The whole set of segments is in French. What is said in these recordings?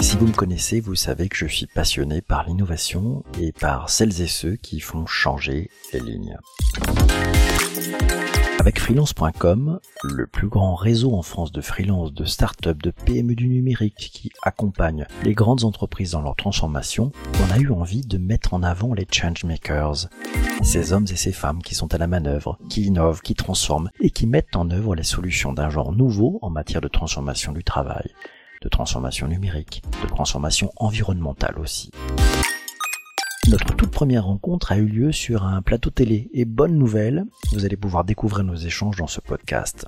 Si vous me connaissez, vous savez que je suis passionné par l'innovation et par celles et ceux qui font changer les lignes. Avec freelance.com, le plus grand réseau en France de freelance, de start-up, de PME du numérique qui accompagne les grandes entreprises dans leur transformation, on a eu envie de mettre en avant les changemakers. Ces hommes et ces femmes qui sont à la manœuvre, qui innovent, qui transforment et qui mettent en œuvre les solutions d'un genre nouveau en matière de transformation du travail, de transformation numérique, de transformation environnementale aussi. Notre toute première rencontre a eu lieu sur un plateau télé et bonne nouvelle, vous allez pouvoir découvrir nos échanges dans ce podcast.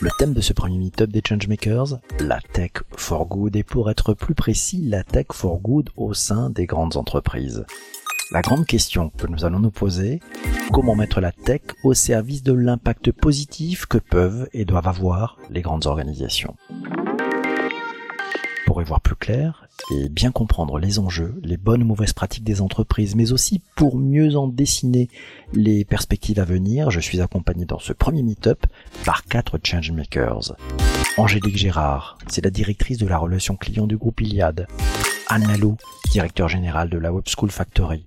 Le thème de ce premier meet-up des Changemakers, la tech for good et pour être plus précis, la tech for good au sein des grandes entreprises. La grande question que nous allons nous poser, comment mettre la tech au service de l'impact positif que peuvent et doivent avoir les grandes organisations? Pour voir plus clair et bien comprendre les enjeux, les bonnes ou mauvaises pratiques des entreprises, mais aussi pour mieux en dessiner les perspectives à venir, je suis accompagné dans ce premier meet-up par quatre changemakers. Angélique Gérard, c'est la directrice de la relation client du groupe Iliad. Anne Lalou, directeur général de la Web School Factory.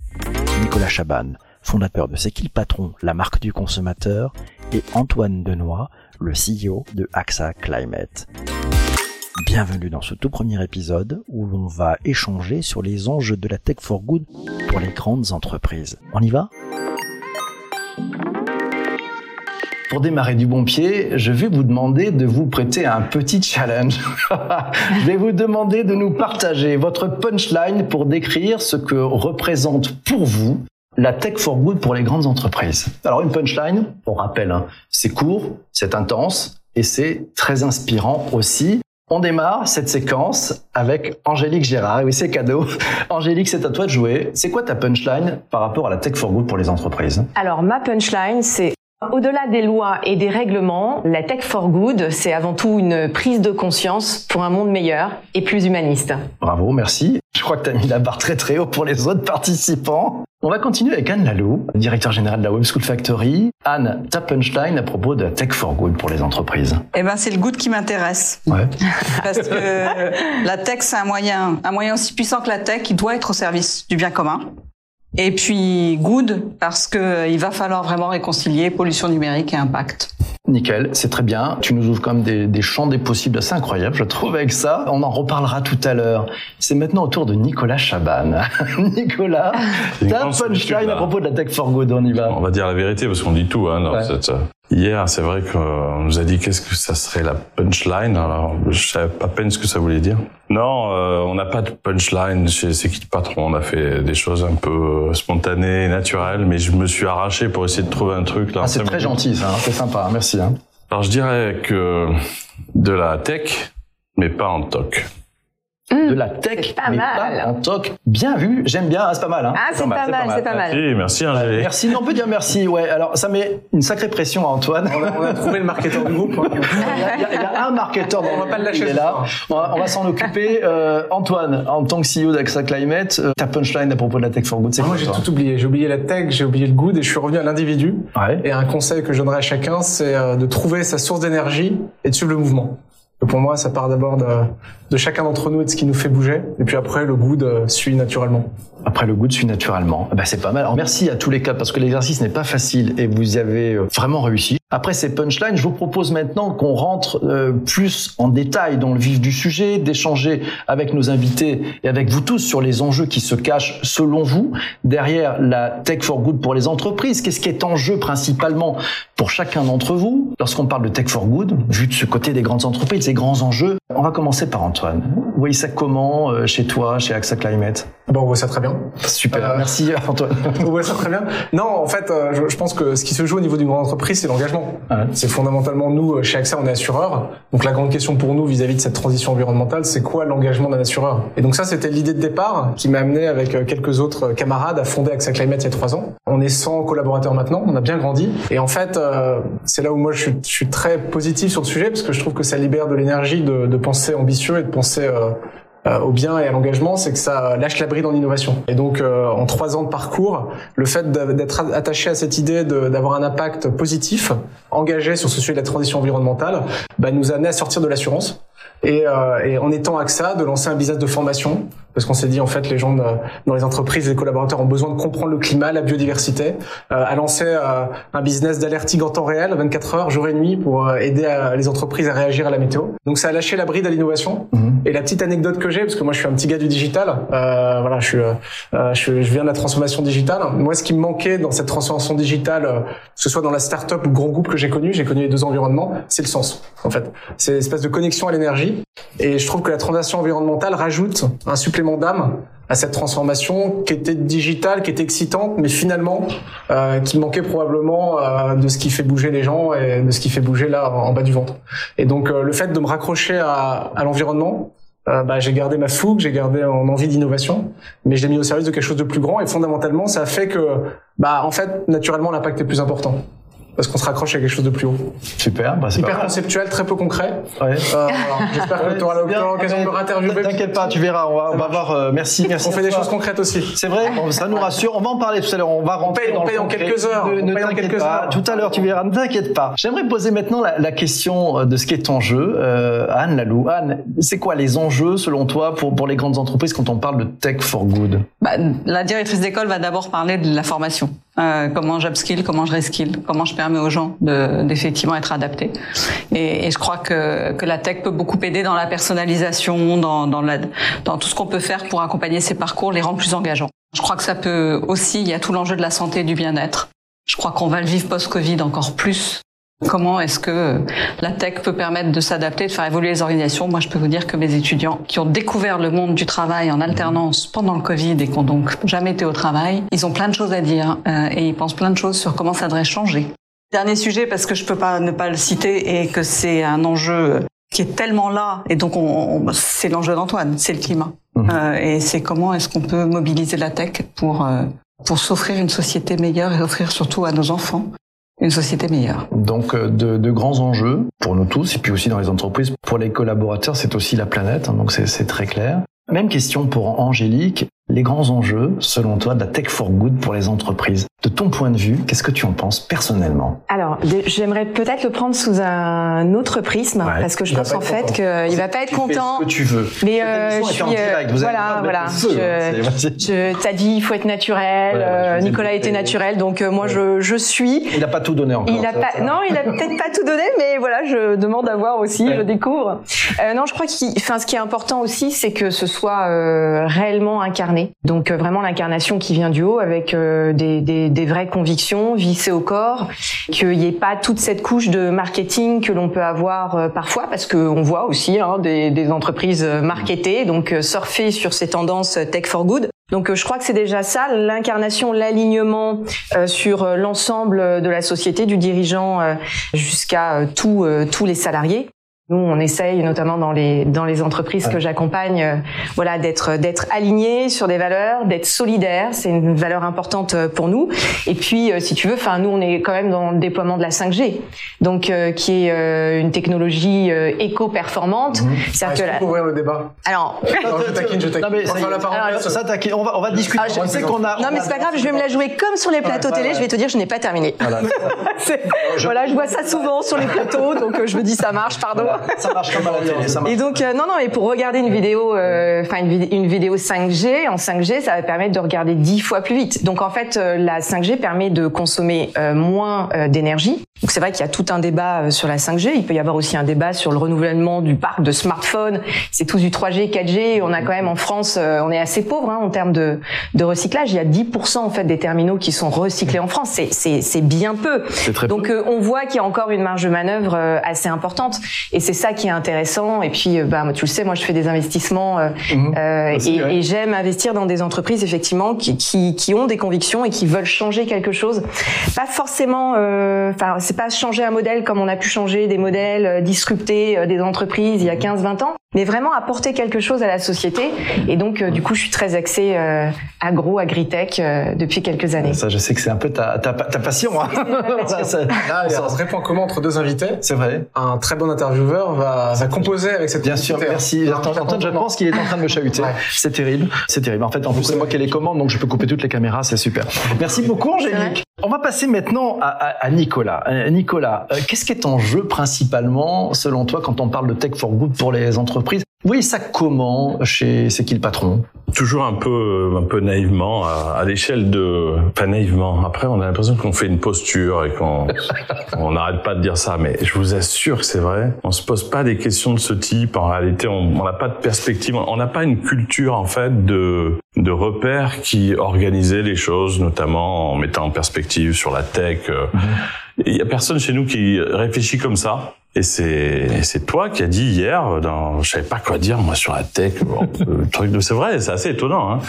Nicolas Chaban, fondateur de C'est qui le patron, la marque du consommateur. Et Antoine Denoy, le CEO de AXA Climate. Bienvenue dans ce tout premier épisode où l'on va échanger sur les enjeux de la tech for good pour les grandes entreprises. On y va? Pour démarrer du bon pied, je vais vous demander de vous prêter un petit challenge. je vais vous demander de nous partager votre punchline pour décrire ce que représente pour vous la tech for good pour les grandes entreprises. Alors une punchline, pour rappel, hein, c'est court, c'est intense et c'est très inspirant aussi. On démarre cette séquence avec Angélique Gérard. Oui, c'est cadeau. Angélique, c'est à toi de jouer. C'est quoi ta punchline par rapport à la Tech for Good pour les entreprises? Alors, ma punchline, c'est au-delà des lois et des règlements, la Tech for Good, c'est avant tout une prise de conscience pour un monde meilleur et plus humaniste. Bravo, merci. Je crois que tu as mis la barre très très haut pour les autres participants. On va continuer avec Anne Lalou, directeur général de la Web School Factory. Anne, ta punchline à propos de Tech for Good pour les entreprises. Eh ben, c'est le good qui m'intéresse. Ouais. Parce que la tech, c'est un moyen, un moyen aussi puissant que la tech, qui doit être au service du bien commun. Et puis good parce que il va falloir vraiment réconcilier pollution numérique et impact. Nickel, c'est très bien. Tu nous ouvres quand même des, des, champs des possibles assez incroyables, je trouve, avec ça. On en reparlera tout à l'heure. C'est maintenant au tour de Nicolas Chaban. Nicolas, ta punchline à propos de la Tech for Good, on y va. On va dire la vérité parce qu'on dit tout. Hein, dans Ouais. euh, Hier, c'est vrai qu'on nous a dit qu'est-ce que ça serait la punchline. Alors, je savais pas à peine ce que ça voulait dire. Non, euh, on n'a pas de punchline chez C'est qui le patron. On a fait des choses un peu spontanées, naturelles, mais je me suis arraché pour essayer de trouver un truc. Là, Ah, c'est très gentil, ça. hein. C'est sympa. hein. Merci. Hein. Alors, je dirais que de la tech, mais pas en toc. De la tech, c'est pas mais mal. pas en toc. Bien vu. J'aime bien. hein, c'est pas mal. Hein. Ah, c'est pas, mal, c'est pas mal. Merci, merci Angélique. Merci. Non, on peut dire merci. Ouais. Alors, ça met une sacrée pression à Antoine. On a, on a trouvé le marketeur du groupe. Il y, a, il y a- il y a un marketeur On va pas le lâcher il est ce là. On va, s'en occuper. Euh, Antoine, en tant que CEO d'AXA Climate, euh, ta punchline à propos de la Tech for Good, c'est Moi, quoi j'ai tout oublié. J'ai oublié la tech, j'ai oublié le good et je suis revenu à l'individu. Ouais. Et un conseil que je donnerais à chacun, c'est euh, de trouver sa source d'énergie et de suivre le mouvement. Et pour moi, ça part d'abord de, de chacun d'entre nous et de ce qui nous fait bouger. Et puis après, le good euh, suit naturellement. Après, le goût suit naturellement. Ah Bah, c'est pas mal. Merci à tous les quatre parce que l'exercice n'est pas facile et vous y avez euh, vraiment réussi. Après ces punchlines, je vous propose maintenant qu'on rentre euh, plus en détail dans le vif du sujet, d'échanger avec nos invités et avec vous tous sur les enjeux qui se cachent, selon vous, derrière la Tech for Good pour les entreprises. Qu'est-ce qui est en jeu principalement pour chacun d'entre vous? Lorsqu'on parle de Tech for Good, vu de ce côté des grandes entreprises, ces grands enjeux On va commencer par Antoine. Vous voyez ça comment euh, chez toi, chez AXA Climate? Bon, on voit ça très bien. Super, Euh, merci Antoine. On voit ça très bien. Non, en fait, euh, je, je pense que ce qui se joue au niveau d'une grande entreprise, c'est l'engagement. Ouais. C'est fondamentalement nous, euh, chez AXA, on est assureur. Donc la grande question pour nous vis-à-vis de cette transition environnementale, c'est quoi l'engagement d'un assureur? Et donc ça, c'était l'idée de départ qui m'a amené avec euh, quelques autres euh, camarades à fonder AXA Climate il y a trois ans. On est 100 collaborateurs maintenant, on a bien grandi. Et en fait, euh, c'est là où moi je suis, je suis très positif sur le sujet parce que je trouve que ça libère de l'énergie de, de penser ambitieux et de penser euh, euh, au bien et à l'engagement, c'est que ça lâche la bride en innovation. Et donc, euh, en trois ans de parcours, le fait d'être attaché à cette idée d'avoir un impact positif, engagé sur ce sujet de la transition environnementale, bah, nous a amené à sortir de l'assurance et, euh, et en étant AXA, de lancer un business de formation parce qu'on s'est dit en fait les gens de, dans les entreprises, les collaborateurs ont besoin de comprendre le climat, la biodiversité, euh, à lancer euh, un business d'alerting en temps réel, 24 heures, jour et nuit, pour euh, aider à, les entreprises à réagir à la météo. Donc ça a lâché la bride à l'innovation. Mhm. Et la petite anecdote que j'ai, parce que moi je suis un petit gars du digital, euh, voilà, je, suis, euh, je, suis- je viens de la transformation digitale. Moi, ce qui me manquait dans cette transformation digitale, euh, que ce soit dans la start-up ou grand groupe que j'ai connu, j'ai connu les deux environnements, c'est le sens. En fait, c'est l'espèce de connexion à l'énergie. Et je trouve que la transition environnementale rajoute un supplément d'âme à cette transformation qui était digitale, qui était excitante, mais finalement euh, qui manquait probablement euh, de ce qui fait bouger les gens et de ce qui fait bouger là en bas du ventre. Et donc euh, le fait de me raccrocher à, à l'environnement, euh, bah, j'ai gardé ma fougue, j'ai gardé mon envie d'innovation, mais je l'ai mis au service de quelque chose de plus grand. Et fondamentalement, ça a fait que, bah, en fait, naturellement, l'impact est plus important parce qu'on se raccroche à quelque chose de plus haut. Super, bah c'est Hyper conceptuel, très peu concret. Ouais. Euh. J'espère que tu auras l'occasion de me réinterviewer. T'inquiète pas, tu verras, on va, on va voir. euh, merci, merci. On fait des toi. choses concrètes aussi. C'est vrai, bon, ça nous rassure. On va en parler tout à l'heure. On va rentrer paye- on dans le paye dans concret. quelques heures. Ne, On ne paye dans t'inquiète quelques pas. heures. Tout à l'heure, tu verras. Ne t'inquiète pas. J'aimerais poser maintenant la, la question euh, de ce qui est en jeu. Euh, Anne Lalou. Anne, c'est quoi les enjeux selon toi pour pour les grandes entreprises quand on parle de tech for good? Bah, la directrice d'école va d'abord parler de la formation. Euh, comment j'upskill, comment je reskill, comment je permets aux gens de- d'effectivement être adaptés. Et, et je crois que, que la tech peut beaucoup aider dans la personnalisation, dans, dans, dans tout ce qu'on peut faire pour accompagner ces parcours, les rendre plus engageants. Je crois que ça peut aussi, il y a tout l'enjeu de la santé et du bien-être. Je crois qu'on va le vivre post-Covid encore plus. Comment est-ce que la tech peut permettre de s'adapter, de faire évoluer les organisations? Moi, je peux vous dire que mes étudiants qui ont découvert le monde du travail en alternance pendant le Covid et qui ont donc jamais été au travail, ils ont plein de choses à dire euh, et ils pensent plein de choses sur comment ça devrait changer. Dernier sujet, parce que je peux pas ne pas le citer et que c'est un enjeu qui est tellement là et donc on, on- c'est l'enjeu d'Antoine, c'est le climat. Mhm. Euh, et c'est comment est-ce qu'on peut mobiliser la tech pour euh, pour s'offrir une société meilleure et offrir surtout à nos enfants une société meilleure. Donc euh, de, de grands enjeux pour nous tous et puis aussi dans les entreprises. Pour les collaborateurs, c'est aussi la planète. hein, donc c'est c'est très clair. Même question pour Angélique. Les grands enjeux, selon toi, de la tech for good pour les entreprises. De ton point de vue, qu'est-ce que tu en penses personnellement? Alors, j'aimerais peut-être le prendre sous un autre prisme, Ouais. parce que je pense en fait content. qu'il va pas être Tu fais content. ce que tu veux. Mais euh, je suis en direct, vous voilà, voilà. hein, Je- je t'as dit il faut être naturel. Ouais, ouais, euh, vous ai Nicolas était naturel, donc euh, moi Ouais. je, je suis. Il n'a pas tout donné encore. Il a ça, pas, ça. non, il a peut-être pas tout donné, mais voilà, je demande à voir aussi, Ouais. je découvre. Euh, non, je crois qu'il, enfin, ce qui est important aussi, c'est que ce soit euh, réellement incarné. Donc euh, vraiment l'incarnation qui vient du haut, avec euh, des, des, des vraies convictions vissées au corps, qu'il n'y ait pas toute cette couche de marketing que l'on peut avoir euh, parfois, parce qu'on voit aussi hein, des, des entreprises marketées, donc surfer sur ces tendances tech for good. Donc je crois que c'est déjà ça, l'incarnation, l'alignement sur l'ensemble de la société, du dirigeant jusqu'à tous les salariés. Nous, on essaye, notamment dans les dans les entreprises que j'accompagne, euh, voilà, d'être d'être alignés sur des valeurs, d'être solidaires. C'est une valeur importante euh, pour nous. Et puis, euh, si tu veux, enfin, nous, on est quand même dans le déploiement de la 5G, donc euh, qui est euh, une technologie euh, éco-performante. C'est-à-dire Est-ce que la- ouvrir le débat? Alors, Non, je taquine, je taquine. Non mais On ça, va la. Alors, ça, on va on va discuter. Ah, je- on sait qu'on a. non, mais c'est pas grave, je vais me la jouer comme sur les plateaux Ouais, télé. ouais. Je vais te dire, je n'ai pas terminé. Voilà. Je vois ça souvent sur les plateaux, donc euh, je me dis ça marche, pardon. Ça marche comme à la télé. Ça marche. Et donc euh, non non mais pour regarder une vidéo euh, enfin une, vid- une vidéo 5G en 5G ça va permettre de regarder 10 fois plus vite. Donc en fait euh, la 5G permet de consommer euh, moins euh, d'énergie. Donc c'est vrai qu'il y a tout un débat euh, sur la 5G, il peut y avoir aussi un débat sur le renouvellement du parc de smartphones. C'est tous du 3G, 4G, on a quand même en France euh, on est assez pauvre hein, en termes de de recyclage, il y a 10 en fait des terminaux qui sont recyclés en France, c'est c'est c'est bien peu. C'est très Donc euh, on voit qu'il y a encore une marge de manœuvre euh, assez importante et c'est ça qui est intéressant. Et puis euh, bah, tu le sais, moi je fais des investissements euh, Mhm. euh, Aussi, et, ouais. et j'aime investir dans des entreprises effectivement qui, qui, qui ont des convictions et qui veulent changer quelque chose. Pas forcément, euh, enfin c'est pas changer un modèle comme on a pu changer des modèles, disrupter euh, des entreprises il y a 15-20 ans. Mais vraiment apporter quelque chose à la société. Et donc, euh, du coup, je suis très axée euh, agro, agritech euh, depuis quelques années. Ça, je sais que c'est un peu ta, ta, ta passion. Hein. Ça, ça- Là, il y a un vrai point commun entre deux invités? c'est vrai. Un très bon intervieweur va, va composer avec cette Bien sûr, complicité. merci. Antoine, je pense qu'il est en train de me chahuter. Ouais. C'est terrible, c'est terrible. En fait, en plus, c'est moi qui ai les commandes, donc je peux couper toutes les caméras, c'est super. Merci beaucoup, Angélique. On va passer maintenant à, à- à Nicolas. Euh, Nicolas, euh, qu'est-ce qui est en jeu principalement, selon toi, quand on parle de Tech for Good pour les entreprises? Oui, ça comment chez C'est qui le patron Toujours un peu, un peu naïvement, à, à l'échelle de, pas naïvement. Après, on a l'impression qu'on fait une posture et qu'on, on n'arrête pas de dire ça. Mais je vous assure que c'est vrai. On se pose pas des questions de ce type. En réalité, on n'a pas de perspective. On n'a pas une culture en fait de, de repères qui organisaient les choses, notamment en mettant en perspective sur la tech. euh. Il y a personne chez nous qui réfléchit comme ça. Et c'est toi qui as dit hier, dans, je savais pas quoi dire moi sur la tech. Le truc de c'est vrai, c'est assez étonnant. Hein.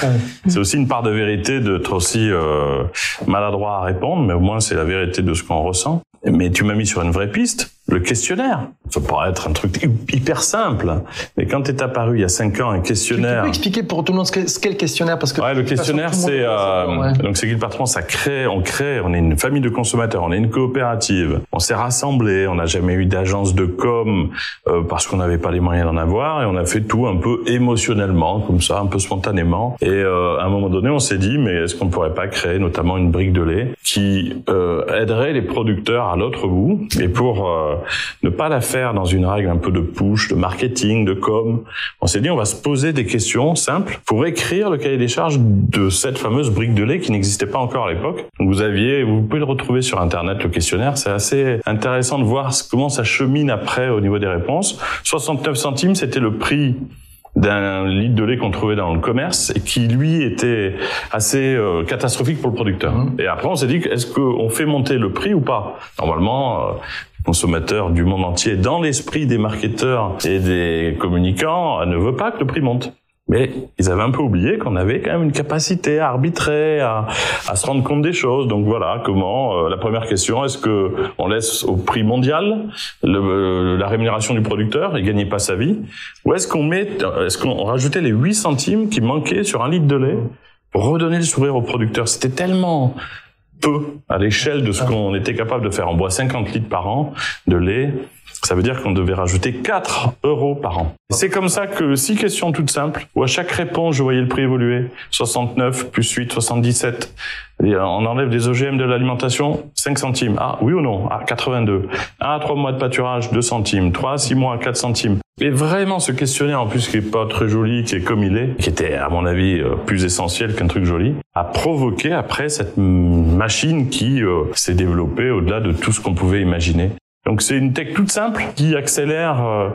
C'est aussi une part de vérité d'être aussi euh, maladroit à répondre, mais au moins c'est la vérité de ce qu'on ressent. Mais tu m'as mis sur une vraie piste, le questionnaire. Ça pourrait être un truc hyper simple, mais quand est apparu il y a cinq ans un Tu, tu questionnaire. peux expliquer pour tout le monde ce qu'est le questionnaire parce que Ouais, le questionnaire, c'est euh, ouais. donc c'est qui le patron Ça crée, on crée, on est une famille de consommateurs, on est une coopérative, on s'est rassemblés, on n'a jamais eu d'agence de com euh, parce qu'on n'avait pas les moyens d'en avoir et on a fait tout un peu émotionnellement, comme ça, un peu spontanément. Et euh, à un moment donné, on s'est dit, mais est-ce qu'on pourrait pas créer notamment une brique de lait qui euh, aiderait les producteurs à l'autre bout et pour euh, ne pas la faire dans une règle un peu de push, de marketing, de com, on s'est dit on va se poser des questions simples pour écrire le cahier des charges de cette fameuse brique de lait qui n'existait pas encore à l'époque. Vous aviez, vous pouvez le retrouver sur internet le questionnaire, c'est assez intéressant de voir comment ça chemine après au niveau des réponses. 69 centimes, c'était le prix d'un litre de lait qu'on trouvait dans le commerce et qui lui était assez euh, catastrophique pour le producteur. Et après on s'est dit est-ce qu'on fait monter le prix ou pas? Normalement euh, consommateurs du monde entier dans l'esprit des marketeurs et des communicants euh, ne veut pas que le prix monte. Mais ils avaient un peu oublié qu'on avait quand même une capacité à arbitrer, à, à se rendre compte des choses. Donc voilà, comment euh, la première question est-ce que on laisse au prix mondial le- euh, la rémunération du producteur, il gagnait pas sa vie, ou est-ce qu'on met, est-ce qu'on rajoutait les 8 centimes qui manquaient sur un litre de lait pour redonner le sourire au producteur? C'était tellement peu à l'échelle de ce qu'on était capable de faire. On boit 50 litres par an de lait. Ça veut dire qu'on devait rajouter 4 euros par an. C'est comme ça que six questions toutes simples, où à chaque réponse, je voyais le prix évoluer. 69 plus 8, 77. Et euh, on enlève des OGM de l'alimentation, 5 centimes. Ah, oui ou non? Ah, 82. 1 à 3 mois de pâturage, 2 centimes. 3 à 6 mois, 4 centimes. Et vraiment, ce questionnaire, en plus, qui est pas très joli, qui est comme il est, qui était, à mon avis, euh, plus essentiel qu'un truc joli, a provoqué après cette mm, machine qui euh, s'est développée au-delà de tout ce qu'on pouvait imaginer. Donc c'est une tech toute simple qui accélère euh,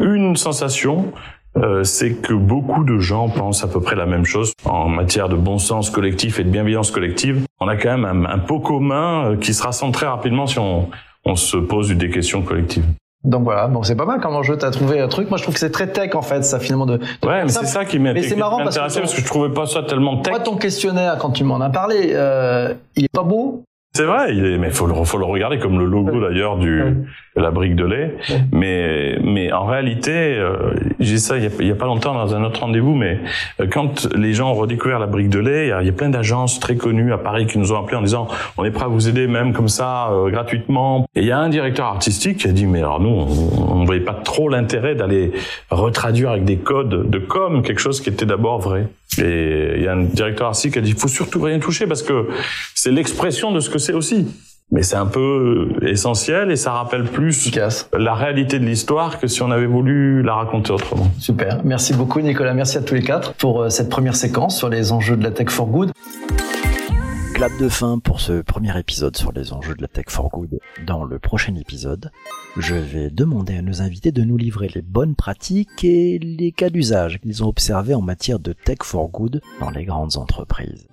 une sensation. Euh, c'est que beaucoup de gens pensent à peu près la même chose en matière de bon sens collectif et de bienveillance collective. On a quand même un, un pot commun euh, qui se rassemble très rapidement si on, on se pose des questions collectives. Donc voilà, bon c'est pas mal comme jeu, t'as trouvé un truc. Moi je trouve que c'est très tech en fait, ça finalement de. de Ouais, mais c'est ça qui m'a Mais c'est marrant m'a parce que ton- parce que je trouvais pas ça tellement tech. Moi ton questionnaire quand tu m'en as parlé, euh, il est pas beau. C'est vrai, il est, mais faut le, faut le regarder comme le logo d'ailleurs du la brique de lait. Mais mais en réalité, euh, j'ai ça il y, a, pas longtemps dans un autre rendez-vous, mais euh, quand les gens ont redécouvert la brique de lait, il y a, plein d'agences très connues à Paris qui nous ont appelés en disant on est prêt à vous aider même comme ça euh, gratuitement. Et il y a un directeur artistique qui a dit mais alors nous on, on voyait pas trop l'intérêt d'aller retraduire avec des codes de com quelque chose qui était d'abord vrai. Et il y a un directeur artistique qui a dit il faut surtout rien toucher parce que c'est l'expression de ce que c'est aussi. Mais c'est un peu essentiel et ça rappelle plus Efficace. la réalité de l'histoire que si on avait voulu la raconter autrement. Super. Merci beaucoup Nicolas. Merci à tous les quatre pour euh, cette première séquence sur les enjeux de la tech for good. Clap de fin pour ce premier épisode sur les enjeux de la tech for good. Dans le prochain épisode, je vais demander à nos invités de nous livrer les bonnes pratiques et les cas d'usage qu'ils ont observés en matière de tech for good dans les grandes entreprises.